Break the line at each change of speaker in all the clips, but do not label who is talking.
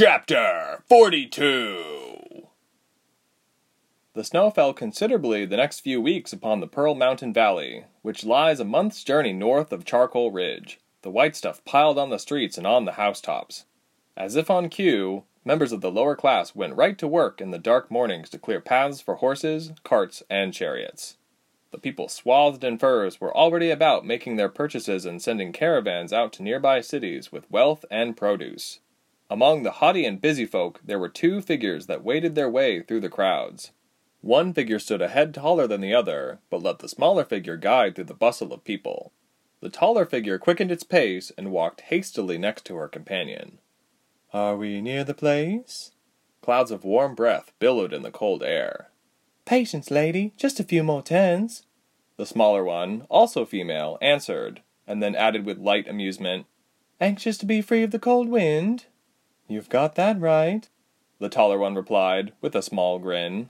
Chapter 42 The snow fell considerably the next few weeks upon the Pearl Mountain Valley, which lies a month's journey north of Charcoal Ridge, the white stuff piled on the streets and on the housetops. As if on cue, members of the lower class went right to work in the dark mornings to clear paths for horses, carts, and chariots. The people swathed in furs were already about making their purchases and sending caravans out to nearby cities with wealth and produce. Among the haughty and busy folk there were two figures that waded their way through the crowds. One figure stood a head taller than the other, but let the smaller figure guide through the bustle of people. The taller figure quickened its pace and walked hastily next to her companion.
Are we near the place?
Clouds of warm breath billowed in the cold air.
Patience, lady, just a few more turns.
The smaller one, also female, answered, and then added with light amusement,
Anxious to be free of the cold wind? You've got that right,
the taller one replied, with a small grin.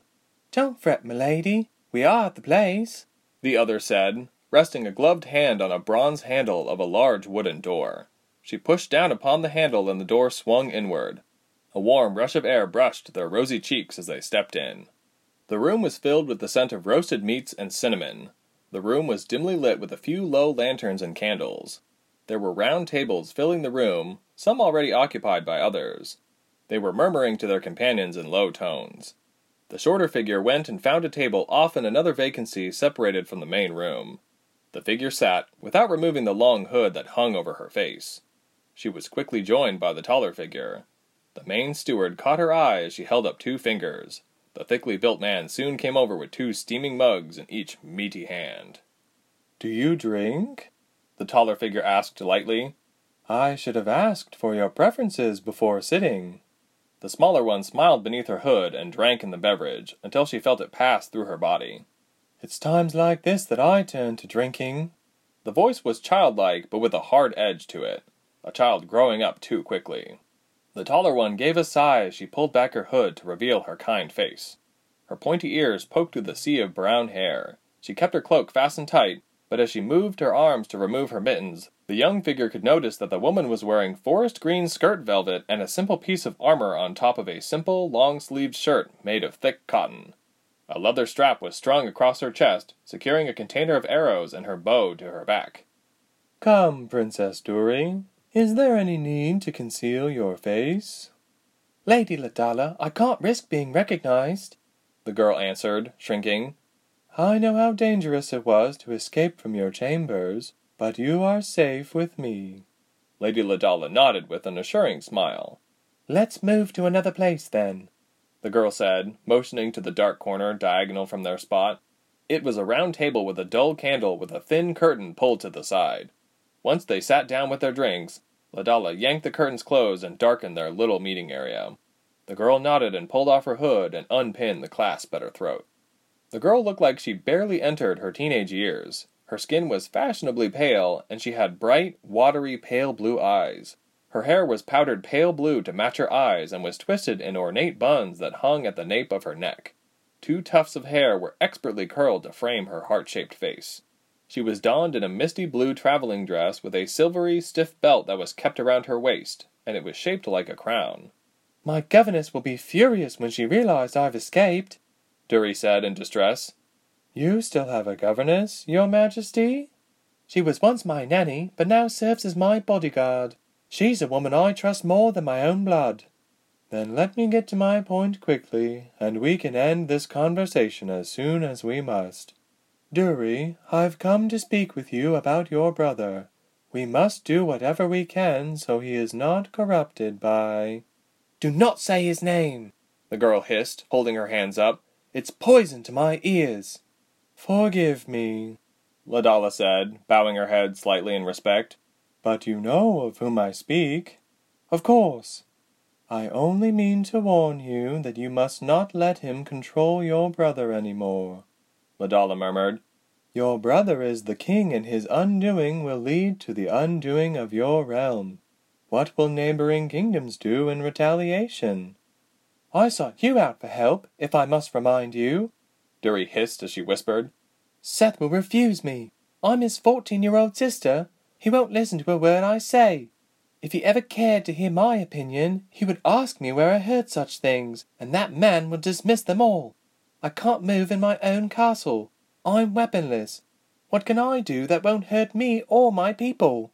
Don't fret, milady. We are at the place,
the other said, resting a gloved hand on a bronze handle of a large wooden door. She pushed down upon the handle and the door swung inward. A warm rush of air brushed their rosy cheeks as they stepped in. The room was filled with the scent of roasted meats and cinnamon. The room was dimly lit with a few low lanterns and candles. There were round tables filling the room, some already occupied by others. They were murmuring to their companions in low tones. The shorter figure went and found a table off in another vacancy separated from the main room. The figure sat, without removing the long hood that hung over her face. She was quickly joined by the taller figure. The main steward caught her eye as she held up two fingers. The thickly built man soon came over with two steaming mugs in each meaty hand.
Do you drink?
The taller figure asked lightly.
I should have asked for your preferences before sitting.
The smaller one smiled beneath her hood and drank in the beverage until she felt it pass through her body.
It's times like this that I turn to drinking.
The voice was childlike, but with a hard edge to it. A child growing up too quickly. The taller one gave a sigh as she pulled back her hood to reveal her kind face. Her pointy ears poked through the sea of brown hair. She kept her cloak fastened tight, but as she moved her arms to remove her mittens, the young figure could notice that the woman was wearing forest green skirt velvet and a simple piece of armor on top of a simple, long sleeved shirt made of thick cotton. A leather strap was strung across her chest, securing a container of arrows and her bow to her back.
Come, Princess Dury, is there any need to conceal your face? Lady Ladala, I can't risk being recognized, the girl answered, shrinking. I know how dangerous it was to escape from your chambers, but you are safe with me.
Lady Ladala nodded with an assuring smile.
Let's move to another place, then,
the girl said, motioning to the dark corner diagonal from their spot. It was a round table with a dull candle with a thin curtain pulled to the side. Once they sat down with their drinks, Ladala yanked the curtains closed and darkened their little meeting area. The girl nodded and pulled off her hood and unpinned the clasp at her throat. The girl looked like she barely entered her teenage years. Her skin was fashionably pale, and she had bright, watery, pale blue eyes. Her hair was powdered pale blue to match her eyes and was twisted in ornate buns that hung at the nape of her neck. Two tufts of hair were expertly curled to frame her heart shaped face. She was donned in a misty blue traveling dress with a silvery, stiff belt that was kept around her waist, and it was shaped like a crown.
My governess will be furious when she realizes I've escaped,
Dury said in distress.
You still have a governess, your majesty? She was once my nanny, but now serves as my bodyguard. She's a woman I trust more than my own blood. Then let me get to my point quickly, and we can end this conversation as soon as we must. Dury, I've come to speak with you about your brother. We must do whatever we can so he is not corrupted by. Do not say his name, the girl hissed, holding her hands up. It's poison to my ears. Forgive me, Ladala said, bowing her head slightly in respect. But you know of whom I speak. Of course. I only mean to warn you that you must not let him control your brother any more.
Ladala murmured.
Your brother is the king, and his undoing will lead to the undoing of your realm. What will neighboring kingdoms do in retaliation? I sought you out for help, if I must remind you,
Dury hissed as she whispered.
Seth will refuse me. I'm his fourteen year old sister. He won't listen to a word I say. If he ever cared to hear my opinion, he would ask me where I heard such things, and that man would dismiss them all. I can't move in my own castle. I'm weaponless. What can I do that won't hurt me or my people?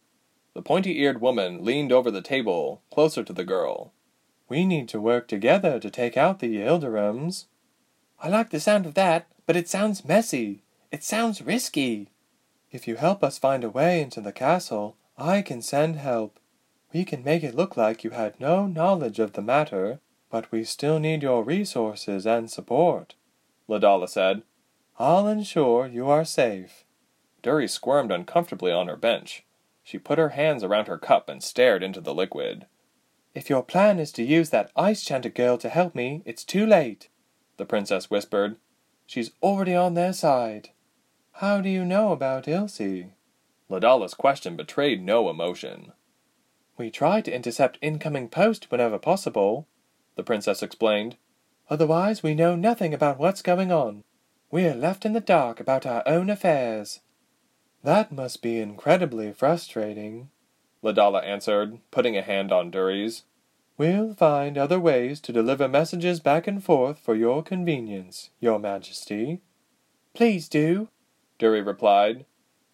The pointy eared woman leaned over the table, closer to the girl.
We need to work together to take out the Yildirims. I like the sound of that, but it sounds messy. It sounds risky. If you help us find a way into the castle, I can send help. We can make it look like you had no knowledge of the matter, but we still need your resources and support.
Ladala said.
I'll ensure you are safe.
Dury squirmed uncomfortably on her bench. She put her hands around her cup and stared into the liquid.
If your plan is to use that ice chanter girl to help me, it's too late, the princess whispered. She's already on their side. How do you know about Ilse?
Ladala's question betrayed no emotion.
We try to intercept incoming post whenever possible, the princess explained. Otherwise, we know nothing about what's going on. We're left in the dark about our own affairs. That must be incredibly frustrating,
Ladala answered, putting a hand on Dury's.
We'll find other ways to deliver messages back and forth for your convenience, your majesty. Please do,
Dury replied.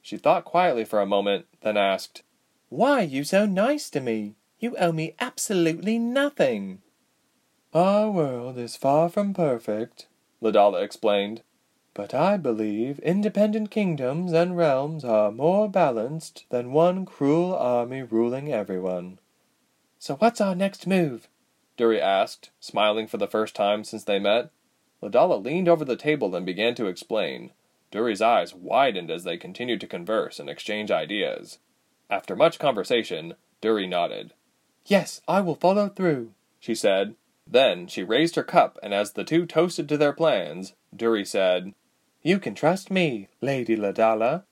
She thought quietly for a moment, then asked,
Why are you so nice to me? You owe me absolutely nothing. Our world is far from perfect, Ladala explained. But I believe independent kingdoms and realms are more balanced than one cruel army ruling everyone. So what's our next move?
Dury asked, smiling for the first time since they met. Ladala leaned over the table and began to explain. Dury's eyes widened as they continued to converse and exchange ideas. After much conversation, Dury nodded.
Yes, I will follow through, she said.
Then she raised her cup, and as the two toasted to their plans, Dury said,
You can trust me, Lady Ladala.